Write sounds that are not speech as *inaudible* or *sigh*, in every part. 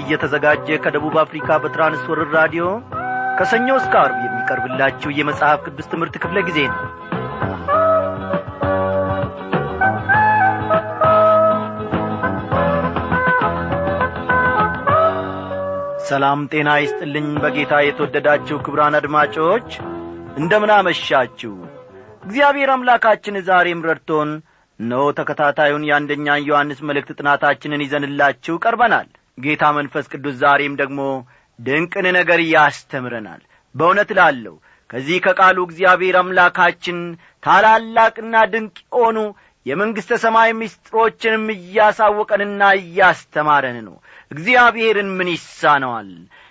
እየተዘጋጀ ከደቡብ አፍሪካ በትራንስወርር ራዲዮ ከሰኞ እስከ አርብ የሚቀርብላችሁ የመጽሐፍ ቅዱስ ትምህርት ክፍለ ጊዜ ነው። ሰላም ጤና ይስጥልኝ። በጌታ የተወደዳችሁ ክብራን አድማጮች እንደምን አመሻችሁ? እግዚአብሔር አምላካችን ዛሬም ረድቶን እነሆ ተከታታዩን የአንደኛ ዮሐንስ መልእክት ጥናታችንን ይዘንላችሁ ቀርበናል ጌታ መንፈስ ቅዱስ ዛሬም ደግሞ ድንቅን ነገር ያስተምረናል። በእውነት ላለሁ ከዚህ ከቃሉ እግዚአብሔር አምላካችን ታላላቅና ድንቅ የሆኑ የመንግሥተ ሰማይ ምስጢሮችንም እያሳወቀንና እያስተማረን ነው። እግዚአብሔርን ምን ይሳነዋል?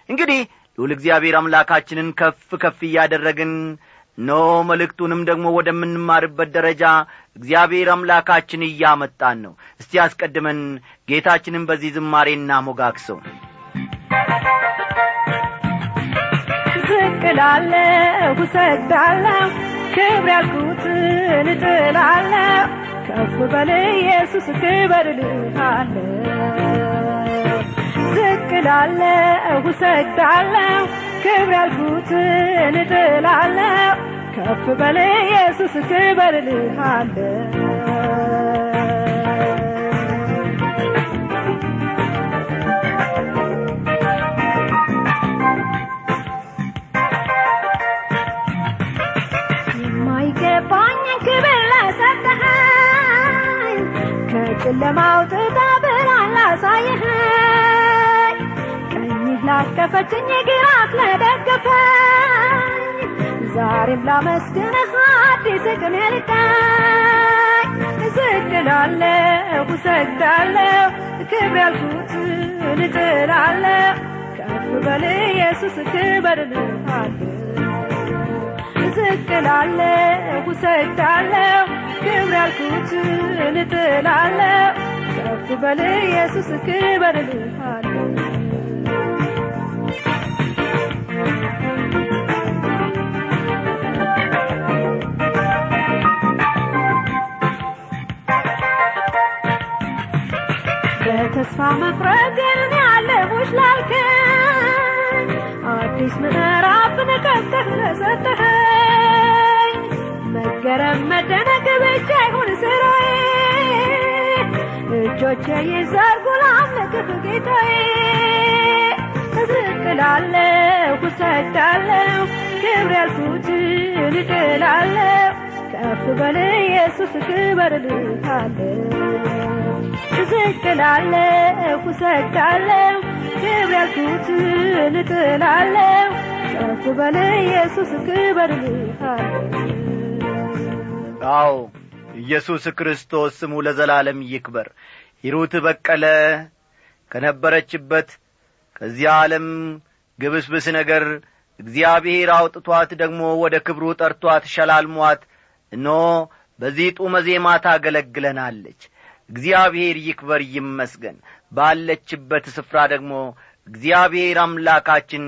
እንግዲህ ልዑል እግዚአብሔር አምላካችንን ከፍ ከፍ እያደረግን ኖ መልእክቱንም ደግሞ ወደምንማርበት ደረጃ እግዚአብሔር አምላካችን እያመጣን ነው። እስቲ አስቀድመን ጌታችንን በዚህ ዝማሬና ሞጋክሰው ዝቅ ላለሁ እሰግዳለሁ ክብር ያልኩትን እጥላለሁ። ከፍ በል ኢየሱስ ክበር እልሃለሁ። ዝቅ ላለሁ እሰግዳለሁ ክብር ያልኩትን እጥላለሁ። ከፍ በል ኢየሱስ ክበር የማይገባኝን ክብር ለሰጠኸኝ ከጨለማ አውጥተህ ብርሃን ላሳየኸኝ ላቀፈችኝ ግራህ ለደገፈኝ ዛሬም ላመስግንህ አዲስ ልቀኝ ዝቅ እላለሁ እሰግዳለሁ ክብር ያልኩትን ከፍ በል ኢየሱስ ክበር እልሃለሁ ዝቅ እሰግዳለሁ ክብር ያልኩትን እጥላለሁ። ከፍ በል ኢየሱስ ክበር መቁረጥን ያለሙሽ ላልከኝ አዲስ ምዕራፍን ከፍተህ ለሰጠኸኝ መገረም መደነቅ ብቻ ይሁን ስራዬ እጆቼ ይዘርጉ ላምልክህ ጌታዬ ዝቅ እላለሁ እሰግዳለሁ ክብር ያልኩትን እጥላለሁ ከፍ በል ኢየሱስ ክበር ዝቅ እላለሁ እሰግዳለሁ ክብር ያልኩትን እጥላለሁ። ከፍ በል ኢየሱስ ክበር አዎ ኢየሱስ ክርስቶስ ስሙ ለዘላለም ይክበር። ሂሩት በቀለ ከነበረችበት ከዚያ ዓለም ግብስብስ ነገር እግዚአብሔር አውጥቷት ደግሞ ወደ ክብሩ ጠርቷት ሸላልሟት እኖ በዚህ ጡመ ዜማ ታገለግለናለች እግዚአብሔር ይክበር ይመስገን። ባለችበት ስፍራ ደግሞ እግዚአብሔር አምላካችን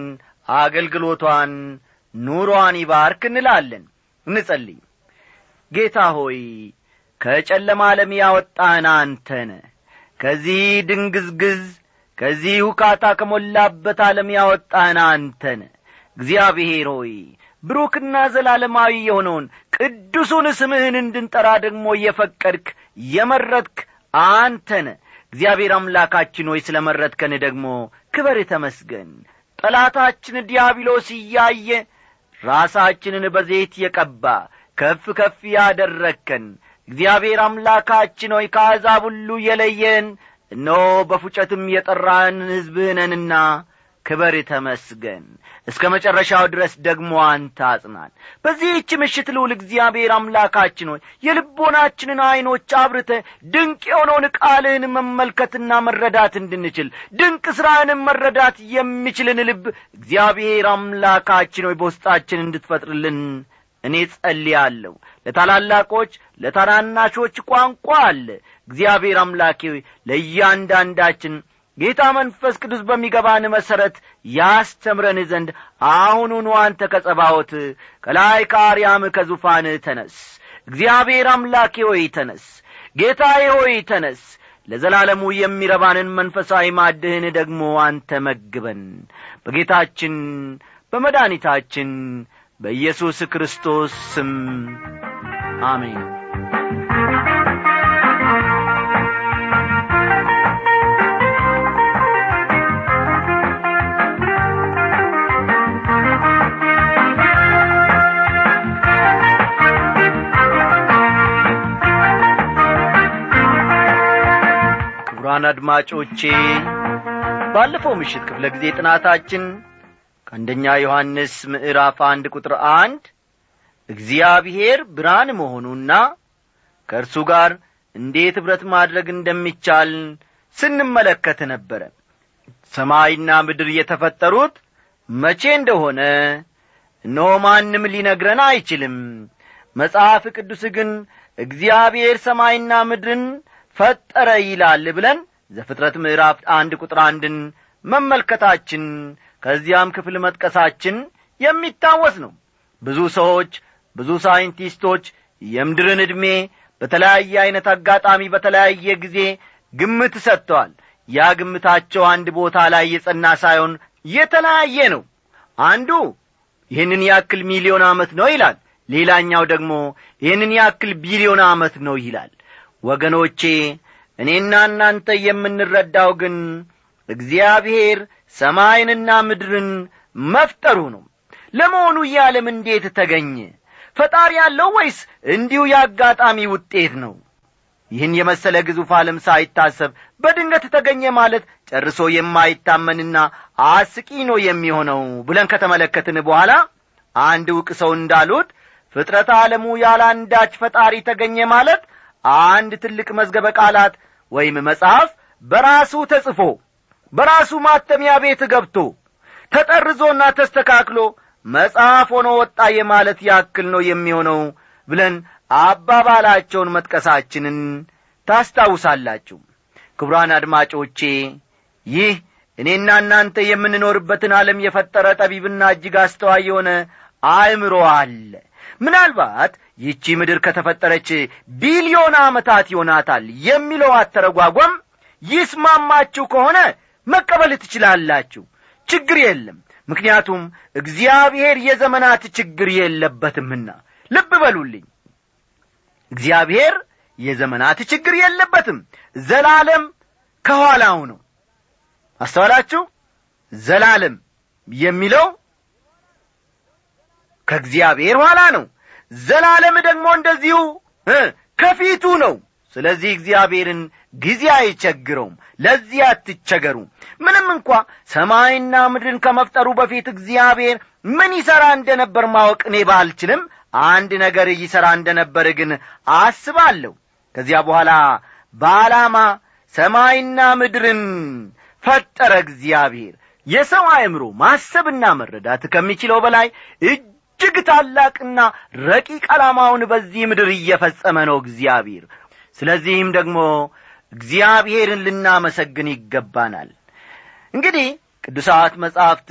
አገልግሎቷን ኑሮዋን ይባርክ እንላለን። እንጸልይ። ጌታ ሆይ ከጨለማ ዓለም ያወጣን አንተነ ከዚህ ድንግዝግዝ ከዚህ ሁካታ ከሞላበት ዓለም ያወጣን አንተነ እግዚአብሔር ሆይ ብሩክና ዘላለማዊ የሆነውን ቅዱሱን ስምህን እንድንጠራ ደግሞ የፈቀድክ የመረጥክ አንተነ እግዚአብሔር አምላካችን ሆይ ስለ መረጥከን ደግሞ ክበር ተመስገን። ጠላታችን ዲያብሎስ እያየ ራሳችንን በዘይት የቀባ ከፍ ከፍ ያደረግከን እግዚአብሔር አምላካችን ሆይ ከአሕዛብ ሁሉ የለየን። እነሆ በፉጨትም የጠራን ሕዝብህ ነንና ክበር ተመስገን። እስከ መጨረሻው ድረስ ደግሞ አንተ አጽናን በዚህች ምሽት ልውል እግዚአብሔር አምላካችን ሆይ የልቦናችንን ዐይኖች አብርተ ድንቅ የሆነውን ቃልህን መመልከትና መረዳት እንድንችል ድንቅ ሥራህንም መረዳት የሚችልን ልብ እግዚአብሔር አምላካችን ሆይ በውስጣችን እንድትፈጥርልን እኔ ጸልያለሁ። ለታላላቆች ለታናናሾች ቋንቋ አለ። እግዚአብሔር አምላኬ ለእያንዳንዳችን ጌታ መንፈስ ቅዱስ በሚገባን መሠረት ያስተምረን ዘንድ አሁኑኑ አንተ ከጸባዖት ከላይ ከአርያም ከዙፋን ተነስ። እግዚአብሔር አምላኬ ሆይ ተነስ። ጌታዬ ሆይ ተነስ። ለዘላለሙ የሚረባንን መንፈሳዊ ማድህን ደግሞ አንተ መግበን። በጌታችን በመድኃኒታችን በኢየሱስ ክርስቶስ ስም አሜን ክቡራን አድማጮቼ ባለፈው ምሽት ክፍለ ጊዜ ጥናታችን ከአንደኛ ዮሐንስ ምዕራፍ አንድ ቁጥር አንድ እግዚአብሔር ብርሃን መሆኑና ከእርሱ ጋር እንዴት ኅብረት ማድረግ እንደሚቻል ስንመለከት ነበረ። ሰማይና ምድር የተፈጠሩት መቼ እንደሆነ እነሆ ማንም ሊነግረን አይችልም። መጽሐፍ ቅዱስ ግን እግዚአብሔር ሰማይና ምድርን ፈጠረ ይላል ብለን ዘፍጥረት ምዕራፍ አንድ ቁጥር አንድን መመልከታችን ከዚያም ክፍል መጥቀሳችን የሚታወስ ነው። ብዙ ሰዎች ብዙ ሳይንቲስቶች የምድርን ዕድሜ በተለያየ ዐይነት አጋጣሚ በተለያየ ጊዜ ግምት ሰጥተዋል። ያ ግምታቸው አንድ ቦታ ላይ የጸና ሳይሆን የተለያየ ነው። አንዱ ይህንን ያክል ሚሊዮን ዓመት ነው ይላል። ሌላኛው ደግሞ ይህንን ያክል ቢሊዮን ዓመት ነው ይላል ወገኖቼ እኔና እናንተ የምንረዳው ግን እግዚአብሔር ሰማይንና ምድርን መፍጠሩ ነው። ለመሆኑ ይህ ዓለም እንዴት ተገኘ? ፈጣሪ ያለው ወይስ እንዲሁ የአጋጣሚ ውጤት ነው? ይህን የመሰለ ግዙፍ ዓለም ሳይታሰብ በድንገት ተገኘ ማለት ጨርሶ የማይታመንና አስቂ ነው የሚሆነው ብለን ከተመለከትን በኋላ አንድ ዕውቅ ሰው እንዳሉት ፍጥረት ዓለሙ ያለ አንዳች ፈጣሪ ተገኘ ማለት አንድ ትልቅ መዝገበ ቃላት ወይም መጽሐፍ በራሱ ተጽፎ በራሱ ማተሚያ ቤት ገብቶ ተጠርዞና ተስተካክሎ መጽሐፍ ሆኖ ወጣ የማለት ያክል ነው የሚሆነው ብለን አባባላቸውን መጥቀሳችንን ታስታውሳላችሁ። ክቡራን አድማጮቼ ይህ እኔና እናንተ የምንኖርበትን ዓለም የፈጠረ ጠቢብና እጅግ አስተዋይ የሆነ አእምሮ አለ ምናልባት ይቺ ምድር ከተፈጠረች ቢሊዮን ዓመታት ይሆናታል የሚለው አተረጓጓም ይስማማችሁ ከሆነ መቀበል ትችላላችሁ። ችግር የለም። ምክንያቱም እግዚአብሔር የዘመናት ችግር የለበትምና ልብ በሉልኝ። እግዚአብሔር የዘመናት ችግር የለበትም። ዘላለም ከኋላው ነው። አስተዋላችሁ? ዘላለም የሚለው ከእግዚአብሔር ኋላ ነው። ዘላለም ደግሞ እንደዚሁ ከፊቱ ነው። ስለዚህ እግዚአብሔርን ጊዜ አይቸግረውም። ለዚህ አትቸገሩ። ምንም እንኳ ሰማይና ምድርን ከመፍጠሩ በፊት እግዚአብሔር ምን ይሠራ እንደ ነበር ማወቅ እኔ ባልችልም አንድ ነገር ይሠራ እንደ ነበር ግን አስባለሁ። ከዚያ በኋላ በዓላማ ሰማይና ምድርን ፈጠረ እግዚአብሔር። የሰው አእምሮ ማሰብና መረዳት ከሚችለው በላይ እጅግ ታላቅና ረቂቅ ዓላማውን በዚህ ምድር እየፈጸመ ነው እግዚአብሔር። ስለዚህም ደግሞ እግዚአብሔርን ልናመሰግን ይገባናል። እንግዲህ ቅዱሳት መጻሕፍት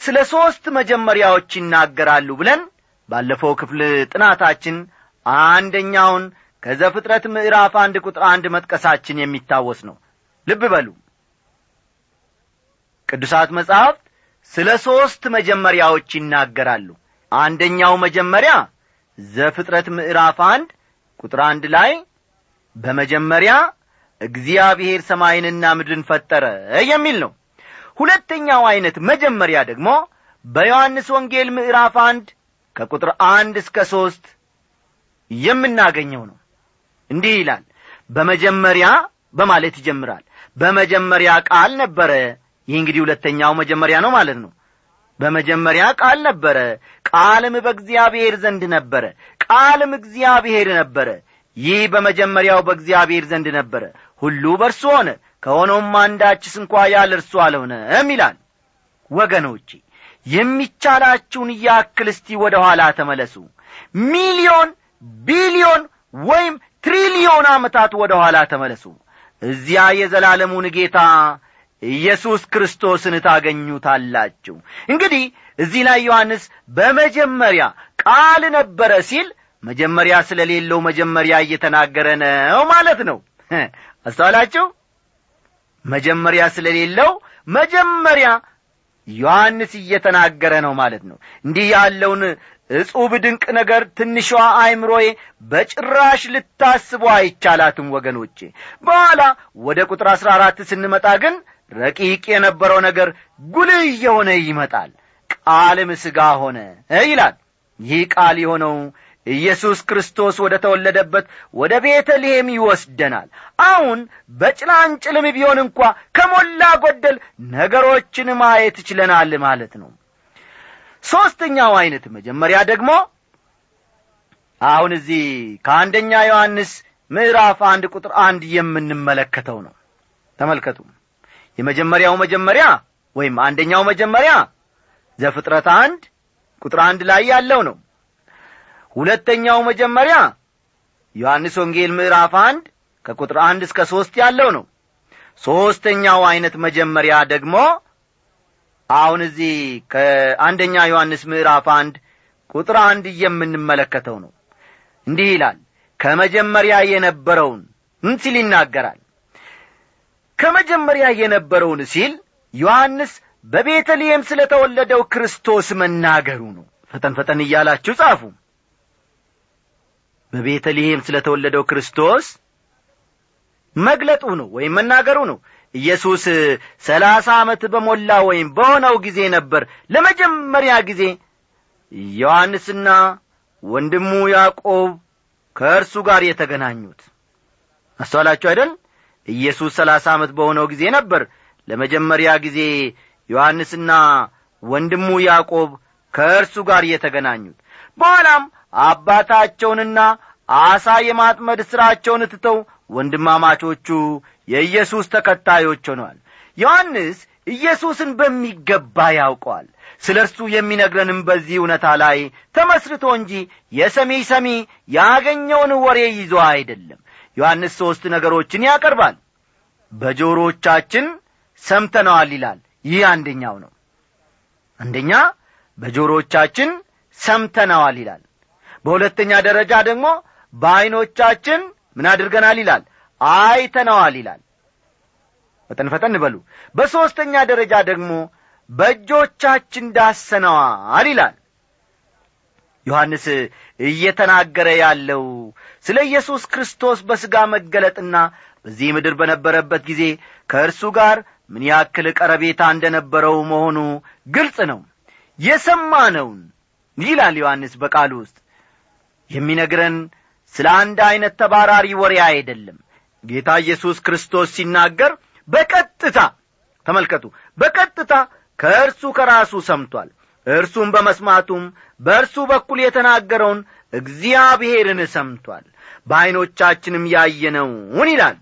ስለ ሦስት መጀመሪያዎች ይናገራሉ ብለን ባለፈው ክፍል ጥናታችን አንደኛውን ከዘፍጥረት ምዕራፍ አንድ ቁጥር አንድ መጥቀሳችን የሚታወስ ነው። ልብ በሉ። ቅዱሳት መጻሕፍት ስለ ሦስት መጀመሪያዎች ይናገራሉ አንደኛው መጀመሪያ ዘፍጥረት ምዕራፍ አንድ ቁጥር አንድ ላይ በመጀመሪያ እግዚአብሔር ሰማይንና ምድርን ፈጠረ የሚል ነው። ሁለተኛው ዐይነት መጀመሪያ ደግሞ በዮሐንስ ወንጌል ምዕራፍ አንድ ከቁጥር አንድ እስከ ሦስት የምናገኘው ነው። እንዲህ ይላል በመጀመሪያ በማለት ይጀምራል። በመጀመሪያ ቃል ነበረ። ይህ እንግዲህ ሁለተኛው መጀመሪያ ነው ማለት ነው በመጀመሪያ ቃል ነበረ ቃልም በእግዚአብሔር ዘንድ ነበረ ቃልም እግዚአብሔር ነበረ። ይህ በመጀመሪያው በእግዚአብሔር ዘንድ ነበረ። ሁሉ በርሱ ሆነ ከሆነውም አንዳችስ እንኳ ያለ እርሱ አልሆነም ይላል። ወገኖቼ የሚቻላችሁን ያክል እስቲ ወደ ኋላ ተመለሱ። ሚሊዮን ቢሊዮን ወይም ትሪሊዮን ዓመታት ወደ ኋላ ተመለሱ። እዚያ የዘላለሙን ጌታ ኢየሱስ ክርስቶስን ታገኙታላችሁ። እንግዲህ እዚህ ላይ ዮሐንስ በመጀመሪያ ቃል ነበረ ሲል መጀመሪያ ስለሌለው መጀመሪያ እየተናገረ ነው ማለት ነው። አስተዋላችሁ? መጀመሪያ ስለሌለው መጀመሪያ ዮሐንስ እየተናገረ ነው ማለት ነው። እንዲህ ያለውን እጹብ ድንቅ ነገር ትንሿ አይምሮዬ በጭራሽ ልታስቡ አይቻላትም ወገኖቼ። በኋላ ወደ ቁጥር አሥራ አራት ስንመጣ ግን ረቂቅ የነበረው ነገር ጉልህ እየሆነ ይመጣል። ቃልም ሥጋ ሆነ ይላል። ይህ ቃል የሆነው ኢየሱስ ክርስቶስ ወደ ተወለደበት ወደ ቤተልሔም ይወስደናል። አሁን በጭላንጭልም ቢሆን እንኳ ከሞላ ጎደል ነገሮችን ማየት ችለናል ማለት ነው። ሦስተኛው ዐይነት መጀመሪያ ደግሞ አሁን እዚህ ከአንደኛ ዮሐንስ ምዕራፍ አንድ ቁጥር አንድ የምንመለከተው ነው። ተመልከቱ የመጀመሪያው መጀመሪያ ወይም አንደኛው መጀመሪያ ዘፍጥረት አንድ ቁጥር አንድ ላይ ያለው ነው። ሁለተኛው መጀመሪያ ዮሐንስ ወንጌል ምዕራፍ አንድ ከቁጥር አንድ እስከ ሦስት ያለው ነው። ሦስተኛው ዐይነት መጀመሪያ ደግሞ አሁን እዚህ ከአንደኛ ዮሐንስ ምዕራፍ አንድ ቁጥር አንድ የምንመለከተው ነው። እንዲህ ይላል ከመጀመሪያ የነበረውን ሲል ይናገራል ከመጀመሪያ የነበረውን ሲል ዮሐንስ በቤተልሔም ስለ ተወለደው ክርስቶስ መናገሩ ነው። ፈጠን ፈጠን እያላችሁ ጻፉ። በቤተልሔም ስለ ተወለደው ክርስቶስ መግለጡ ነው ወይም መናገሩ ነው። ኢየሱስ ሰላሳ ዓመት በሞላ ወይም በሆነው ጊዜ ነበር። ለመጀመሪያ ጊዜ ዮሐንስና ወንድሙ ያዕቆብ ከእርሱ ጋር የተገናኙት። አስተዋላችሁ አይደል ኢየሱስ ሰላሳ ዓመት በሆነው ጊዜ ነበር። ለመጀመሪያ ጊዜ ዮሐንስና ወንድሙ ያዕቆብ ከእርሱ ጋር የተገናኙት። በኋላም አባታቸውንና አሳ የማጥመድ ሥራቸውን ትተው ወንድማማቾቹ የኢየሱስ ተከታዮች ሆነዋል። ዮሐንስ ኢየሱስን በሚገባ ያውቀዋል። ስለ እርሱ የሚነግረንም በዚህ እውነታ ላይ ተመስርቶ እንጂ የሰሚ ሰሚ ያገኘውን ወሬ ይዞ አይደለም ዮሐንስ ሦስት ነገሮችን ያቀርባል። በጆሮቻችን ሰምተነዋል ይላል። ይህ አንደኛው ነው። አንደኛ በጆሮቻችን ሰምተነዋል ይላል። በሁለተኛ ደረጃ ደግሞ በዐይኖቻችን ምን አድርገናል ይላል? አይተነዋል ይላል። ፈጠን ፈጠን በሉ። በሦስተኛ ደረጃ ደግሞ በእጆቻችን ዳሰነዋል ይላል ዮሐንስ እየተናገረ ያለው ስለ ኢየሱስ ክርስቶስ በሥጋ መገለጥና በዚህ ምድር በነበረበት ጊዜ ከእርሱ ጋር ምን ያክል ቀረቤታ እንደ ነበረው መሆኑ ግልጽ ነው። የሰማነውን ይላል ዮሐንስ በቃሉ ውስጥ የሚነግረን ስለ አንድ ዐይነት ተባራሪ ወሬ አይደለም። ጌታ ኢየሱስ ክርስቶስ ሲናገር በቀጥታ ተመልከቱ በቀጥታ ከእርሱ ከራሱ ሰምቷል እርሱም በመስማቱም በእርሱ በኩል የተናገረውን እግዚአብሔርን ሰምቷል። በዐይኖቻችንም ያየነውን ይላል።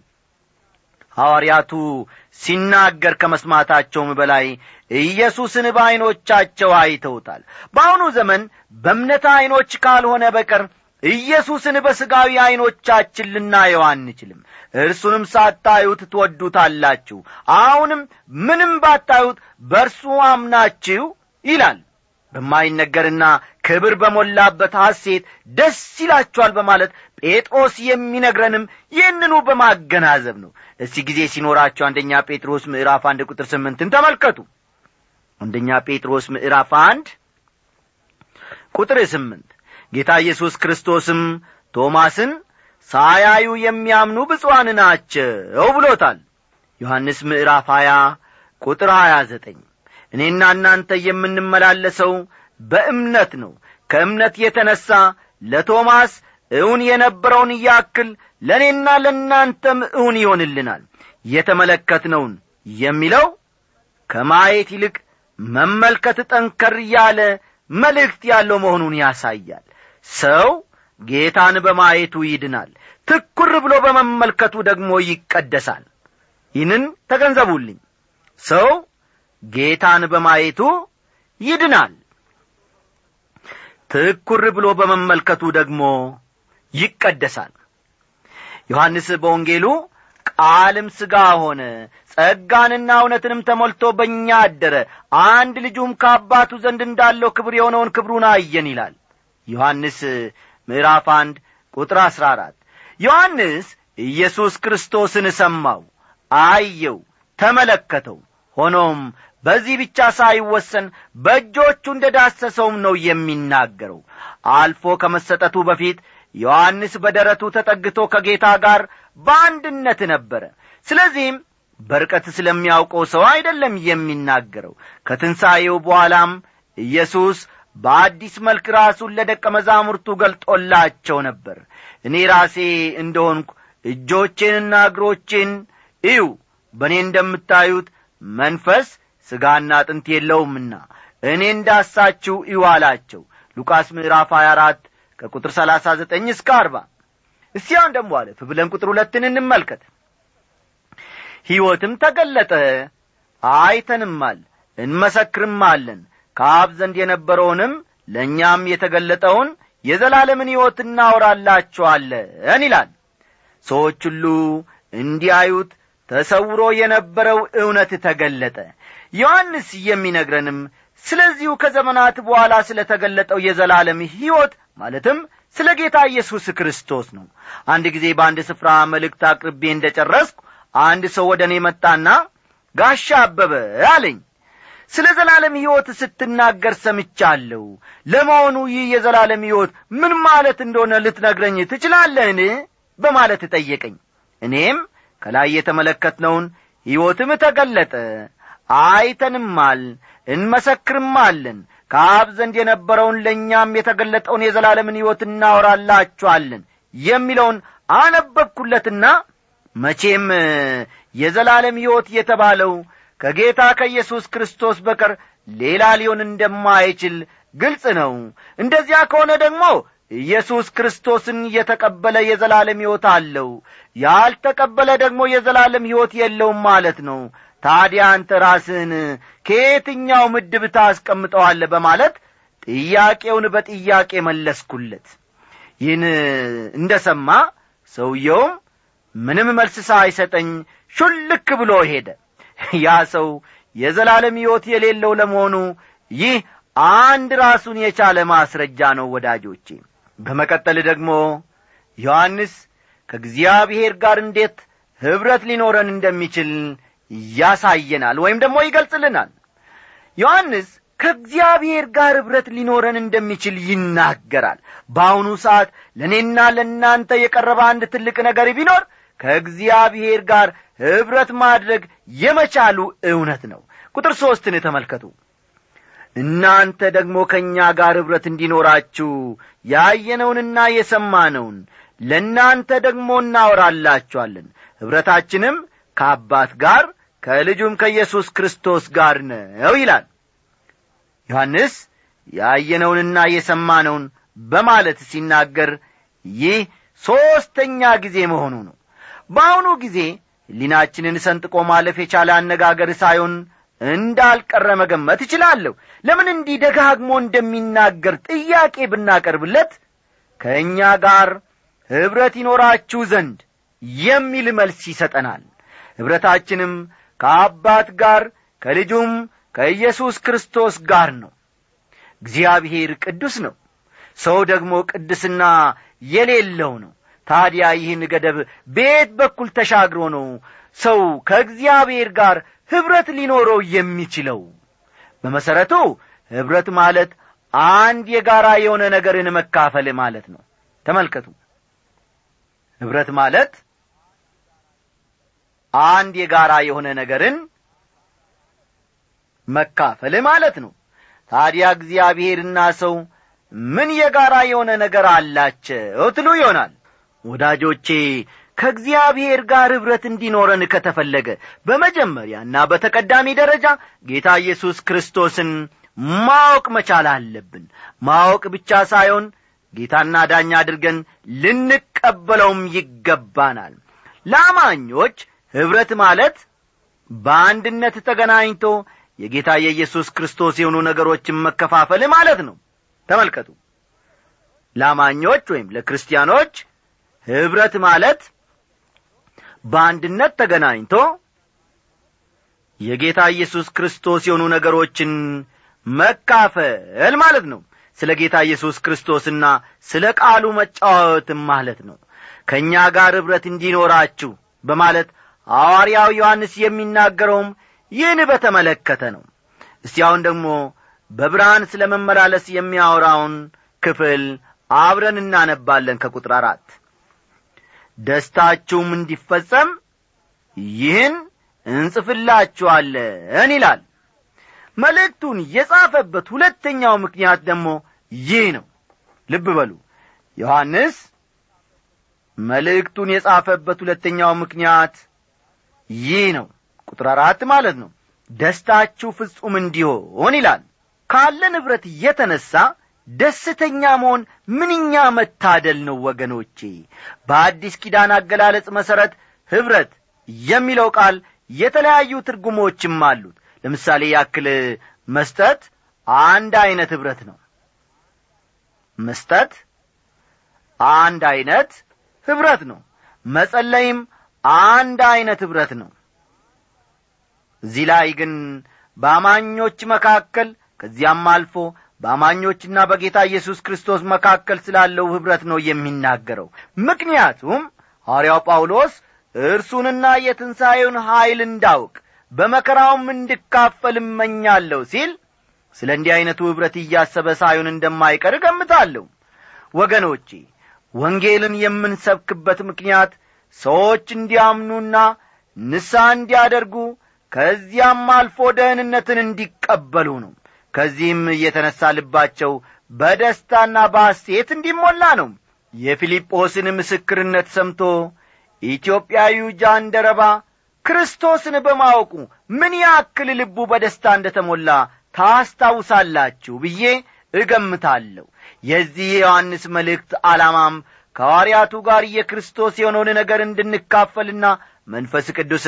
ሐዋርያቱ ሲናገር ከመስማታቸውም በላይ ኢየሱስን በዐይኖቻቸው አይተውታል። በአሁኑ ዘመን በእምነት ዐይኖች ካልሆነ በቀር ኢየሱስን በሥጋዊ ዐይኖቻችን ልናየው አንችልም። እርሱንም ሳታዩት ትወዱታላችሁ። አሁንም ምንም ባታዩት በእርሱ አምናችሁ ይላል በማይነገርና ክብር በሞላበት ሐሴት ደስ ይላችኋል በማለት ጴጥሮስ የሚነግረንም ይህንኑ በማገናዘብ ነው። እስቲ ጊዜ ሲኖራቸው አንደኛ ጴጥሮስ ምዕራፍ አንድ ቁጥር ስምንትን ተመልከቱ። አንደኛ ጴጥሮስ ምዕራፍ አንድ ቁጥር ስምንት ጌታ ኢየሱስ ክርስቶስም ቶማስን ሳያዩ የሚያምኑ ብፁዓን ናቸው ብሎታል። ዮሐንስ ምዕራፍ ሀያ ቁጥር ሀያ ዘጠኝ እኔና እናንተ የምንመላለሰው በእምነት ነው። ከእምነት የተነሣ ለቶማስ እውን የነበረውን ያክል ለእኔና ለእናንተም እውን ይሆንልናል። የተመለከትነውን የሚለው ከማየት ይልቅ መመልከት ጠንከር ያለ መልእክት ያለው መሆኑን ያሳያል። ሰው ጌታን በማየቱ ይድናል ትኩር ብሎ በመመልከቱ ደግሞ ይቀደሳል። ይህንን ተገንዘቡልኝ። ሰው ጌታን በማየቱ ይድናል። ትኩር ብሎ በመመልከቱ ደግሞ ይቀደሳል። ዮሐንስ በወንጌሉ ቃልም ሥጋ ሆነ ጸጋንና እውነትንም ተሞልቶ በእኛ አደረ። አንድ ልጁም ከአባቱ ዘንድ እንዳለው ክብር የሆነውን ክብሩን አየን ይላል። ዮሐንስ ምዕራፍ አንድ ቁጥር አሥራ አራት ዮሐንስ ኢየሱስ ክርስቶስን ሰማው አየው ተመለከተው። ሆኖም በዚህ ብቻ ሳይወሰን በእጆቹ እንደ ዳሰሰውም ነው የሚናገረው። አልፎ ከመሰጠቱ በፊት ዮሐንስ በደረቱ ተጠግቶ ከጌታ ጋር በአንድነት ነበረ። ስለዚህም በርቀት ስለሚያውቀው ሰው አይደለም የሚናገረው። ከትንሣኤው በኋላም ኢየሱስ በአዲስ መልክ ራሱን ለደቀ መዛሙርቱ ገልጦላቸው ነበር። እኔ ራሴ እንደሆንኩ እጆቼንና እግሮቼን እዩ። በእኔ እንደምታዩት መንፈስ ሥጋና አጥንት የለውምና እኔ እንዳሳችሁ እዩ ሉቃስ ምዕራፍ 24 ከቁጥር 39 እስከ 40 እስቲ አሁን ደግሞ አለፍ ብለን ቁጥር ሁለትን እንመልከት። ሕይወትም ተገለጠ አይተንማል እንመሰክርማለን። ከአብ ዘንድ የነበረውንም ለእኛም የተገለጠውን የዘላለምን ሕይወት እናወራላችኋለን ይላል። ሰዎች ሁሉ እንዲያዩት ተሰውሮ የነበረው እውነት ተገለጠ ዮሐንስ የሚነግረንም ስለዚሁ ከዘመናት በኋላ ስለ ተገለጠው የዘላለም ሕይወት ማለትም ስለ ጌታ ኢየሱስ ክርስቶስ ነው። አንድ ጊዜ በአንድ ስፍራ መልእክት አቅርቤ እንደ ጨረስኩ አንድ ሰው ወደ እኔ መጣና ጋሻ አበበ አለኝ። ስለ ዘላለም ሕይወት ስትናገር ሰምቻለሁ። ለመሆኑ ይህ የዘላለም ሕይወት ምን ማለት እንደሆነ ልትነግረኝ ትችላለህን? በማለት ጠየቀኝ። እኔም ከላይ የተመለከትነውን ሕይወትም ተገለጠ አይተንማል እንመሰክርማለን። ከአብ ዘንድ የነበረውን ለእኛም የተገለጠውን የዘላለምን ሕይወት እናወራላችኋለን የሚለውን አነበብኩለትና መቼም የዘላለም ሕይወት የተባለው ከጌታ ከኢየሱስ ክርስቶስ በቀር ሌላ ሊሆን እንደማይችል ግልጽ ነው። እንደዚያ ከሆነ ደግሞ ኢየሱስ ክርስቶስን የተቀበለ የዘላለም ሕይወት አለው ያልተቀበለ ደግሞ የዘላለም ሕይወት የለውም ማለት ነው ታዲያ አንተ ራስህን ከየትኛው ምድብ ታስቀምጠዋለ በማለት ጥያቄውን በጥያቄ መለስኩለት። ይህን እንደ ሰማ ሰውየውም ምንም መልስ ሳይሰጠኝ ሹልክ ብሎ ሄደ። ያ ሰው የዘላለም ሕይወት የሌለው ለመሆኑ ይህ አንድ ራሱን የቻለ ማስረጃ ነው ወዳጆቼ። በመቀጠል ደግሞ ዮሐንስ ከእግዚአብሔር ጋር እንዴት ኅብረት ሊኖረን እንደሚችል ያሳየናል ወይም ደግሞ ይገልጽልናል። ዮሐንስ ከእግዚአብሔር ጋር ኅብረት ሊኖረን እንደሚችል ይናገራል። በአሁኑ ሰዓት ለእኔና ለእናንተ የቀረበ አንድ ትልቅ ነገር ቢኖር ከእግዚአብሔር ጋር ኅብረት ማድረግ የመቻሉ እውነት ነው። ቁጥር ሦስትን ተመልከቱ። እናንተ ደግሞ ከእኛ ጋር ኅብረት እንዲኖራችሁ ያየነውንና የሰማነውን ለእናንተ ደግሞ እናወራላችኋለን። ኅብረታችንም ከአባት ጋር ከልጁም ከኢየሱስ ክርስቶስ ጋር ነው ይላል። ዮሐንስ ያየነውንና የሰማነውን በማለት ሲናገር ይህ ሦስተኛ ጊዜ መሆኑ ነው። በአሁኑ ጊዜ ሕሊናችንን ሰንጥቆ ማለፍ የቻለ አነጋገር ሳይሆን እንዳልቀረ መገመት እችላለሁ። ለምን እንዲህ ደጋግሞ እንደሚናገር ጥያቄ ብናቀርብለት ከእኛ ጋር ኅብረት ይኖራችሁ ዘንድ የሚል መልስ ይሰጠናል ኅብረታችንም ከአባት ጋር ከልጁም ከኢየሱስ ክርስቶስ ጋር ነው። እግዚአብሔር ቅዱስ ነው። ሰው ደግሞ ቅድስና የሌለው ነው። ታዲያ ይህን ገደብ በየት በኩል ተሻግሮ ነው ሰው ከእግዚአብሔር ጋር ኅብረት ሊኖረው የሚችለው? በመሠረቱ ኅብረት ማለት አንድ የጋራ የሆነ ነገርን መካፈል ማለት ነው። ተመልከቱ። ኅብረት ማለት አንድ የጋራ የሆነ ነገርን መካፈል ማለት ነው። ታዲያ እግዚአብሔርና ሰው ምን የጋራ የሆነ ነገር አላቸው ትሉ ይሆናል። ወዳጆቼ ከእግዚአብሔር ጋር ኅብረት እንዲኖረን ከተፈለገ በመጀመሪያና በተቀዳሚ ደረጃ ጌታ ኢየሱስ ክርስቶስን ማወቅ መቻል አለብን። ማወቅ ብቻ ሳይሆን ጌታና ዳኛ አድርገን ልንቀበለውም ይገባናል። ለአማኞች ኅብረት ማለት በአንድነት ተገናኝቶ የጌታ የኢየሱስ ክርስቶስ የሆኑ ነገሮችን መከፋፈል ማለት ነው። ተመልከቱ። ለአማኞች ወይም ለክርስቲያኖች ኅብረት ማለት በአንድነት ተገናኝቶ የጌታ ኢየሱስ ክርስቶስ የሆኑ ነገሮችን መካፈል ማለት ነው። ስለ ጌታ ኢየሱስ ክርስቶስና ስለ ቃሉ መጫወትም ማለት ነው። ከእኛ ጋር ኅብረት እንዲኖራችሁ በማለት ሐዋርያው ዮሐንስ የሚናገረውም ይህን በተመለከተ ነው። እስቲ ደግሞ በብርሃን ስለ መመላለስ የሚያወራውን ክፍል አብረን እናነባለን ከቁጥር አራት። ደስታችሁም እንዲፈጸም ይህን እንጽፍላችኋለን ይላል። መልእክቱን የጻፈበት ሁለተኛው ምክንያት ደግሞ ይህ ነው። ልብ በሉ። ዮሐንስ መልእክቱን የጻፈበት ሁለተኛው ምክንያት ይህ ነው። ቁጥር አራት ማለት ነው። ደስታችሁ ፍጹም እንዲሆን ይላል። ካለን ኅብረት የተነሣ ደስተኛ መሆን ምንኛ መታደል ነው ወገኖቼ! በአዲስ ኪዳን አገላለጽ መሠረት ኅብረት የሚለው ቃል የተለያዩ ትርጉሞችም አሉት። ለምሳሌ ያክል መስጠት አንድ ዐይነት ኅብረት ነው። መስጠት አንድ ዐይነት ኅብረት ነው። መጸለይም አንድ ዐይነት ኅብረት ነው። እዚህ ላይ ግን በአማኞች መካከል ከዚያም አልፎ በአማኞችና በጌታ ኢየሱስ ክርስቶስ መካከል ስላለው ኅብረት ነው የሚናገረው። ምክንያቱም ሐዋርያው ጳውሎስ እርሱንና የትንሣኤውን ኀይል እንዳውቅ በመከራውም እንድካፈል እመኛለሁ ሲል ስለ እንዲህ ዐይነቱ ኅብረት እያሰበ ሳይሆን እንደማይቀር እገምታለሁ። ወገኖቼ ወንጌልን የምንሰብክበት ምክንያት ሰዎች እንዲያምኑና ንስሐ እንዲያደርጉ ከዚያም አልፎ ደህንነትን እንዲቀበሉ ነው። ከዚህም የተነሣ ልባቸው በደስታና በሐሴት እንዲሞላ ነው። የፊልጶስን ምስክርነት ሰምቶ ኢትዮጵያዊው ጃንደረባ ክርስቶስን በማወቁ ምን ያክል ልቡ በደስታ እንደ ተሞላ ታስታውሳላችሁ ብዬ እገምታለሁ። የዚህ የዮሐንስ መልእክት ዓላማም ከሐዋርያቱ ጋር የክርስቶስ የሆነውን ነገር እንድንካፈልና መንፈስ ቅዱስ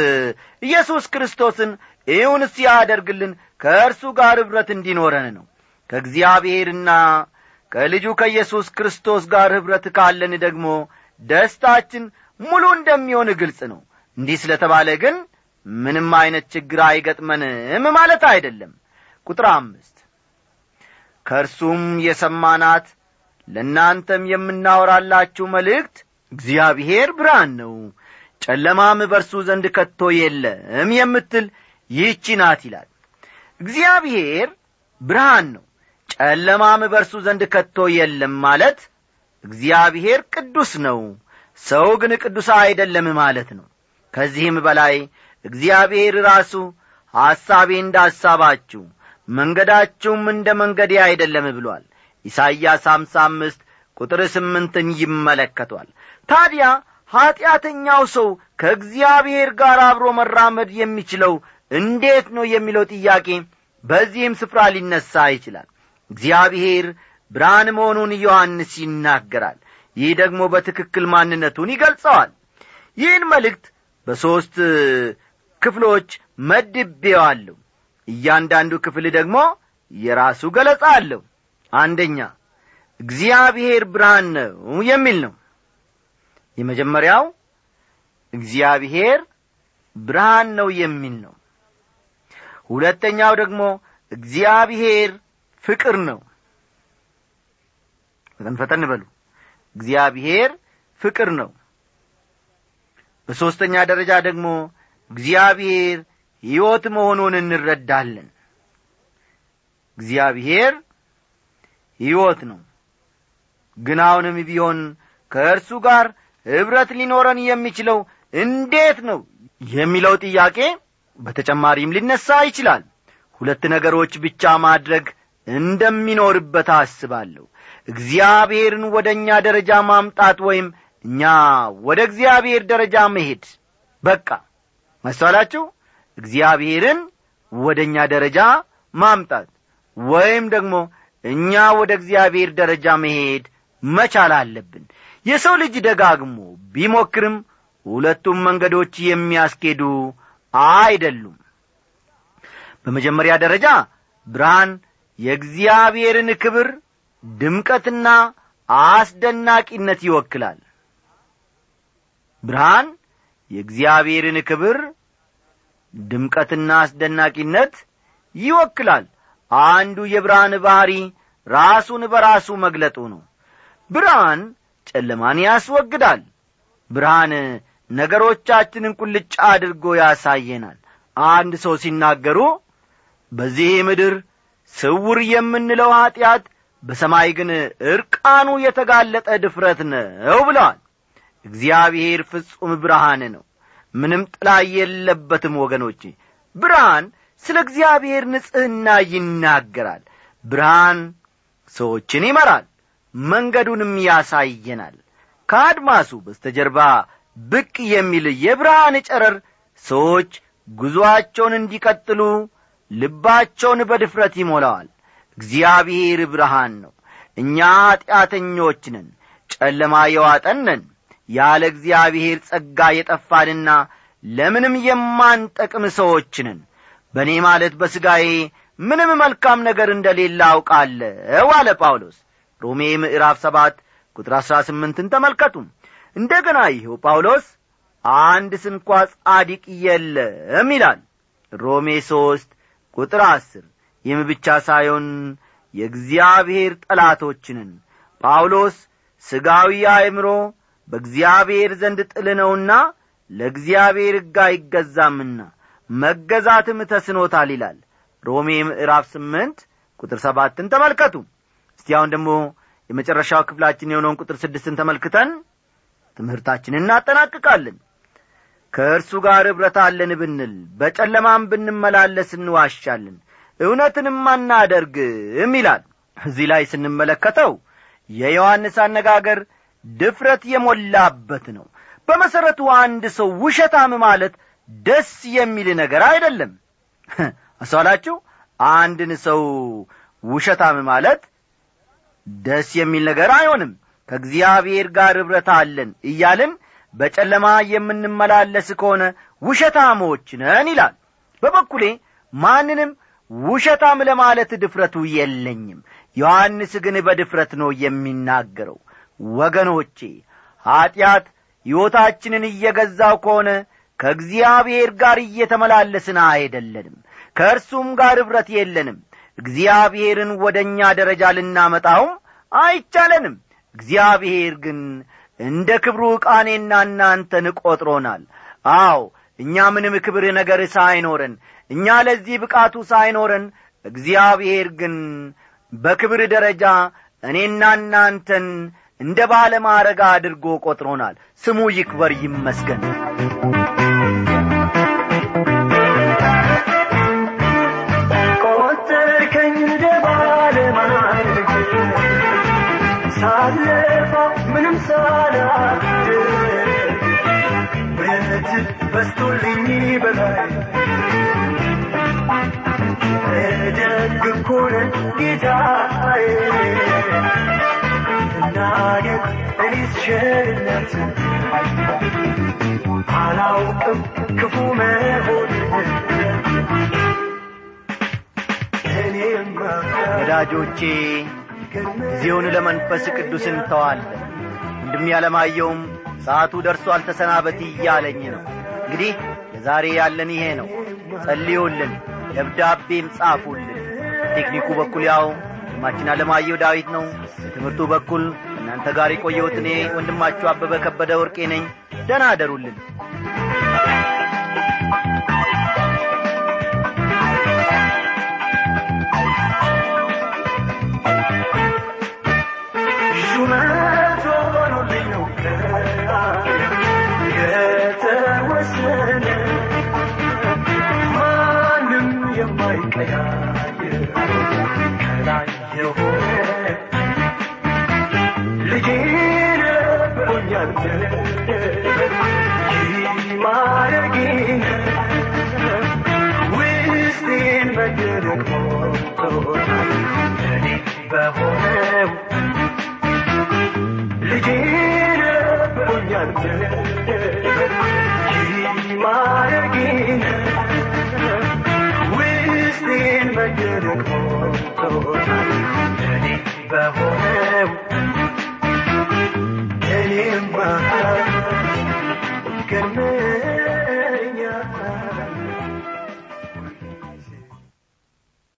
ኢየሱስ ክርስቶስን እውን ሲያደርግልን ከእርሱ ጋር ኅብረት እንዲኖረን ነው። ከእግዚአብሔርና ከልጁ ከኢየሱስ ክርስቶስ ጋር ኅብረት ካለን ደግሞ ደስታችን ሙሉ እንደሚሆን ግልጽ ነው። እንዲህ ስለ ተባለ ግን ምንም ዐይነት ችግር አይገጥመንም ማለት አይደለም። ቁጥር አምስት ከእርሱም የሰማናት ለእናንተም የምናወራላችሁ መልእክት እግዚአብሔር ብርሃን ነው። ጨለማም በርሱ ዘንድ ከቶ የለም የምትል ይህቺ ናት ይላል። እግዚአብሔር ብርሃን ነው። ጨለማም በርሱ ዘንድ ከቶ የለም ማለት እግዚአብሔር ቅዱስ ነው። ሰው ግን ቅዱስ አይደለም ማለት ነው። ከዚህም በላይ እግዚአብሔር ራሱ ሐሳቤ እንደ ሐሳባችሁ መንገዳችሁም እንደ መንገዴ አይደለም ብሏል ኢሳይያስ አምሳ አምስት ቁጥር ስምንትን ይመለከቷል። ታዲያ ኀጢአተኛው ሰው ከእግዚአብሔር ጋር አብሮ መራመድ የሚችለው እንዴት ነው የሚለው ጥያቄ በዚህም ስፍራ ሊነሣ ይችላል። እግዚአብሔር ብርሃን መሆኑን ዮሐንስ ይናገራል። ይህ ደግሞ በትክክል ማንነቱን ይገልጸዋል። ይህን መልእክት በሦስት ክፍሎች መድቤዋለሁ። እያንዳንዱ ክፍል ደግሞ የራሱ ገለጻ አለው አንደኛ እግዚአብሔር ብርሃን ነው የሚል ነው። የመጀመሪያው እግዚአብሔር ብርሃን ነው የሚል ነው። ሁለተኛው ደግሞ እግዚአብሔር ፍቅር ነው። ፈጠን ፈጠን በሉ። እግዚአብሔር ፍቅር ነው። በሦስተኛ ደረጃ ደግሞ እግዚአብሔር ሕይወት መሆኑን እንረዳለን። እግዚአብሔር ሕይወት ነው። ግን አሁንም ቢሆን ከእርሱ ጋር ኅብረት ሊኖረን የሚችለው እንዴት ነው የሚለው ጥያቄ በተጨማሪም ሊነሣ ይችላል። ሁለት ነገሮች ብቻ ማድረግ እንደሚኖርበት አስባለሁ። እግዚአብሔርን ወደ እኛ ደረጃ ማምጣት ወይም እኛ ወደ እግዚአብሔር ደረጃ መሄድ። በቃ መስተዋላችሁ እግዚአብሔርን ወደ እኛ ደረጃ ማምጣት ወይም ደግሞ እኛ ወደ እግዚአብሔር ደረጃ መሄድ መቻል አለብን። የሰው ልጅ ደጋግሞ ቢሞክርም ሁለቱም መንገዶች የሚያስኬዱ አይደሉም። በመጀመሪያ ደረጃ ብርሃን የእግዚአብሔርን ክብር ድምቀትና አስደናቂነት ይወክላል። ብርሃን የእግዚአብሔርን ክብር ድምቀትና አስደናቂነት ይወክላል አንዱ የብርሃን ባሕሪ ራሱን በራሱ መግለጡ ነው። ብርሃን ጨለማን ያስወግዳል። ብርሃን ነገሮቻችንን ቁልጫ አድርጎ ያሳየናል። አንድ ሰው ሲናገሩ በዚህ ምድር ስውር የምንለው ኀጢአት በሰማይ ግን ዕርቃኑ የተጋለጠ ድፍረት ነው ብለዋል። እግዚአብሔር ፍጹም ብርሃን ነው። ምንም ጥላ የለበትም ወገኖቼ። ብርሃን ስለ እግዚአብሔር ንጽሕና ይናገራል። ብርሃን ሰዎችን ይመራል መንገዱንም ያሳየናል። ከአድማሱ በስተጀርባ ብቅ የሚል የብርሃን ጨረር ሰዎች ጉዞአቸውን እንዲቀጥሉ ልባቸውን በድፍረት ይሞላዋል። እግዚአብሔር ብርሃን ነው። እኛ ኀጢአተኞች ነን ጨለማ የዋጠነን ያለ እግዚአብሔር ጸጋ የጠፋንና ለምንም የማንጠቅም ሰዎች ነን በእኔ ማለት በሥጋዬ ምንም መልካም ነገር እንደሌለ አውቃለሁ አለ ጳውሎስ። ሮሜ ምዕራፍ ሰባት ቁጥር አሥራ ስምንትን ተመልከቱ። እንደ ገና ይኸው ጳውሎስ አንድ ስንኳ ጻዲቅ የለም ይላል። ሮሜ ሦስት ቁጥር አስር ይህም ብቻ ሳይሆን የእግዚአብሔር ጠላቶችንን ጳውሎስ ሥጋዊ አእምሮ በእግዚአብሔር ዘንድ ጥል ነውና ለእግዚአብሔር ሕግ አይገዛምና መገዛትም ተስኖታል ይላል። ሮሜ ምዕራፍ ስምንት ቁጥር ሰባትን ተመልከቱ። እስቲ አሁን ደግሞ የመጨረሻው ክፍላችን የሆነውን ቁጥር ስድስትን ተመልክተን ትምህርታችንን እናጠናቅቃለን። ከእርሱ ጋር ኅብረት አለን ብንል በጨለማም ብንመላለስ እንዋሻለን እውነትንም አናደርግም ይላል። እዚህ ላይ ስንመለከተው የዮሐንስ አነጋገር ድፍረት የሞላበት ነው። በመሠረቱ አንድ ሰው ውሸታም ማለት ደስ የሚል ነገር አይደለም። *laughs* አስተዋላችሁ አንድን ሰው ውሸታም ማለት ደስ የሚል ነገር አይሆንም። ከእግዚአብሔር ጋር ኅብረት አለን እያልን በጨለማ የምንመላለስ ከሆነ ውሸታሞች ነን ይላል። በበኩሌ ማንንም ውሸታም ለማለት ድፍረቱ የለኝም። ዮሐንስ ግን በድፍረት ነው የሚናገረው። ወገኖቼ ኀጢአት ሕይወታችንን እየገዛው ከሆነ ከእግዚአብሔር ጋር እየተመላለስን አይደለንም። ከእርሱም ጋር ኅብረት የለንም። እግዚአብሔርን ወደ እኛ ደረጃ ልናመጣውም አይቻለንም። እግዚአብሔር ግን እንደ ክብሩ ዕቃኔና እናንተን ቈጥሮናል አዎ እኛ ምንም ክብር ነገር ሳይኖረን እኛ ለዚህ ብቃቱ ሳይኖረን እግዚአብሔር ግን በክብር ደረጃ እኔና እናንተን እንደ ባለ ማረጋ አድርጎ ቈጥሮናል ስሙ ይክበር ይመስገን በላይ ደግ ክፉ መሆን ወዳጆቼ ጊዜውን ለመንፈስ ቅዱስ እንተዋለን ወንድም ያለማየውም ሰዓቱ ደርሷል ተሰናበት እያለኝ ነው። እንግዲህ ለዛሬ ያለን ይሄ ነው። ጸልዩልን ደብዳቤም ጻፉልን። ቴክኒኩ በኩል ያው ወንድማችን አለማየሁ ዳዊት ነው። በትምህርቱ በኩል እናንተ ጋር የቆየሁት እኔ ወንድማችሁ አበበ ከበደ ወርቄ ነኝ። ደና አደሩልን። ሹመት ሆኖልኝ የማይቀያየር Lord.